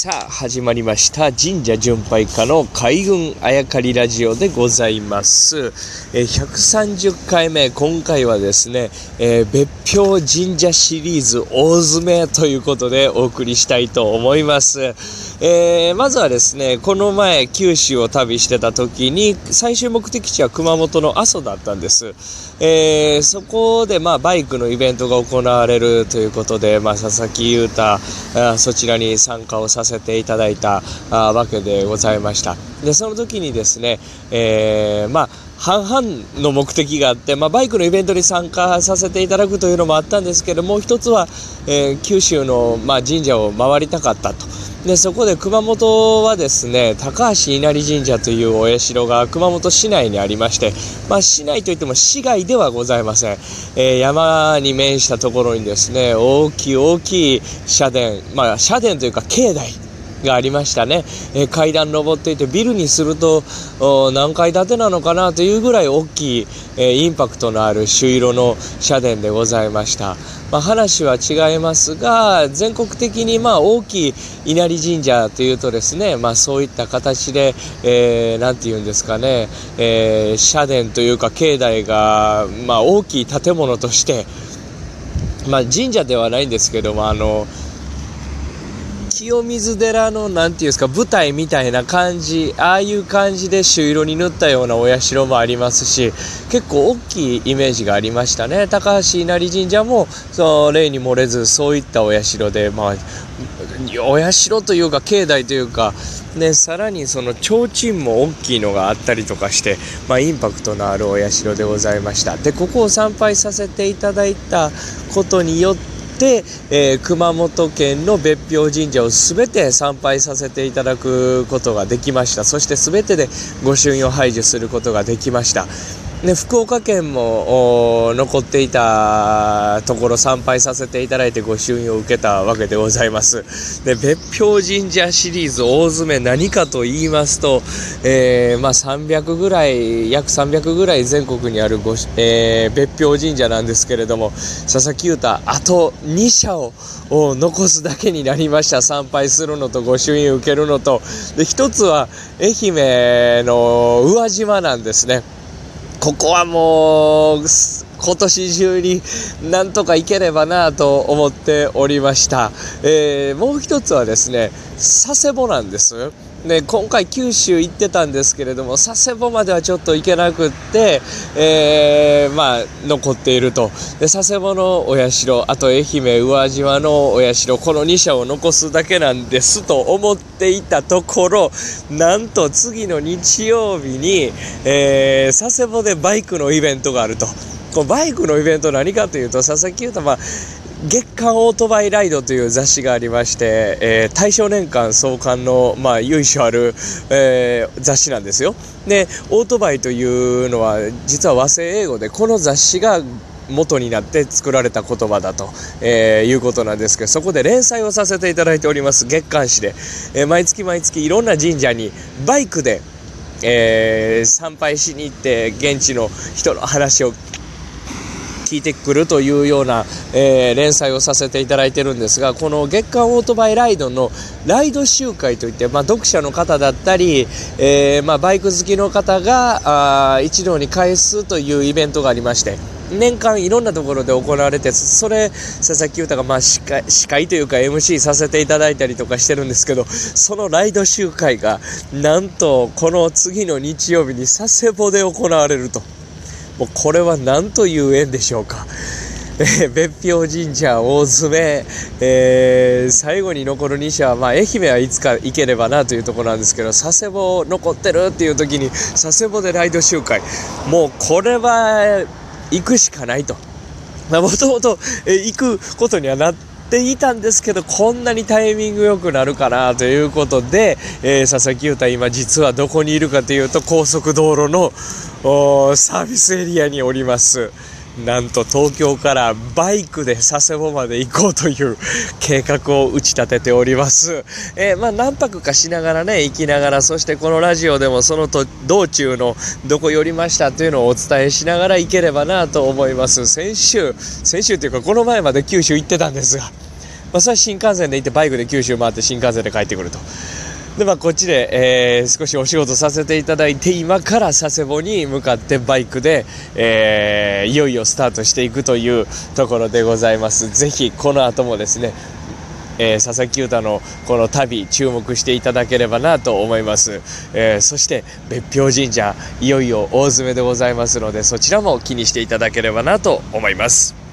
さあ始まりました。神社巡拝家の海軍あやかりラジオでございます。え130回目。今回はですね、えー、別表神社シリーズ大詰めということでお送りしたいと思います、えー、まずはですねこの前九州を旅してた時に最終目的地は熊本の阿蘇だったんです、えー、そこでまあバイクのイベントが行われるということで、まあ、佐々木裕太そちらに参加をさせていただいたわけでございました。で、その時にですね、えー、まあ、半々の目的があって、まあ、バイクのイベントに参加させていただくというのもあったんですけどもう一つは、えー、九州の、まあ、神社を回りたかったと。でそこで熊本はですね高橋稲荷神社というお社が熊本市内にありまして、まあ、市内といっても市街ではございません、えー、山に面したところにですね大きい大きい社殿、まあ、社殿というか境内がありましたね、えー、階段登っていてビルにすると何階建てなのかなというぐらい大きい、えー、インパクトのある朱色の社殿でございました、まあ、話は違いますが全国的にまあ大きい稲荷神社というとですね、まあ、そういった形で何、えー、て言うんですかね、えー、社殿というか境内が、まあ、大きい建物としてまあ、神社ではないんですけどもあの清水寺の何て言うんですか舞台みたいな感じああいう感じで朱色に塗ったようなお社もありますし結構大きいイメージがありましたね。高橋稲荷神社もその例に漏れずそういったお社でまあお社というか境内というかね、さらにその提灯も大きいのがあったりとかして、まあ、インパクトのあるお社でございました。でここを参拝させていただいたことによって、えー、熊本県の別表神社を全て参拝させていただくことができました。そして全てで御朱印を排除することができました。ね、福岡県も残っていたところ参拝させていただいてご朱印を受けたわけでございます。で別表神社シリーズ大詰め何かと言いますと、えー、まあ、300ぐらい約300ぐらい全国にあるご、えー、別表神社なんですけれども佐々木裕太あと2社を残すだけになりました参拝するのと御朱印を受けるのとで1つは愛媛の宇和島なんですね。ここはもう今年中になんとかいければなと思っておりました、えー、もう一つはですね佐世保なんです。ね、今回九州行ってたんですけれども佐世保まではちょっと行けなくって、えー、まあ残っていると。で佐世保のお社あと愛媛宇和島のお社この2社を残すだけなんですと思っていたところなんと次の日曜日に、えー、佐世保でバイクのイベントがあると。このバイクのイベント何かというと佐々木優太、まあ月刊オートバイライドという雑誌がありまして、えー、大正年間創刊の、まあ、由緒ある、えー、雑誌なんですよ。で、オートバイというのは実は和製英語で、この雑誌が元になって作られた言葉だと、えー、いうことなんですけど、そこで連載をさせていただいております月刊誌で、え、毎月毎月いろんな神社にバイクで、え、参拝しに行って現地の人の話を聞いてくるというような、えー、連載をさせていただいてるんですがこの月刊オートバイライドのライド集会といって、まあ、読者の方だったり、えー、まあ、バイク好きの方があ一堂に会すというイベントがありまして年間いろんなところで行われてそれ佐々木裕太がまあ司会司会というか MC させていただいたりとかしてるんですけどそのライド集会がなんとこの次の日曜日に佐世保で行われると。もうこれは何という縁でしょうか。えー、別表神社大詰め、えー、最後に残る2社は、まあ、愛媛はいつか行ければなというところなんですけど佐世保残ってるっていう時に佐世保でライド集会もうこれは行くしかないと。もともと行くことにはなってていたんですけどこんなにタイミングよくなるかなということで、えー、佐々木優太今実はどこにいるかというと高速道路のサービスエリアにおります。なんと東京からバイクで佐世保まで行こうという計画を打ち立てております。えー、まあ何泊かしながらね、行きながら、そしてこのラジオでもそのと道中のどこ寄りましたというのをお伝えしながら行ければなと思います。先週、先週というかこの前まで九州行ってたんですが、まあ、それは新幹線で行ってバイクで九州回って新幹線で帰ってくると。でまあ、こっちで、えー、少しお仕事させていただいて今から佐世保に向かってバイクで、えー、いよいよスタートしていくというところでございます。ぜひこの後もですねえー、佐々木優太のこの旅注目していただければなと思います、えー、そして別表神社いよいよ大詰めでございますのでそちらも気にしていただければなと思います。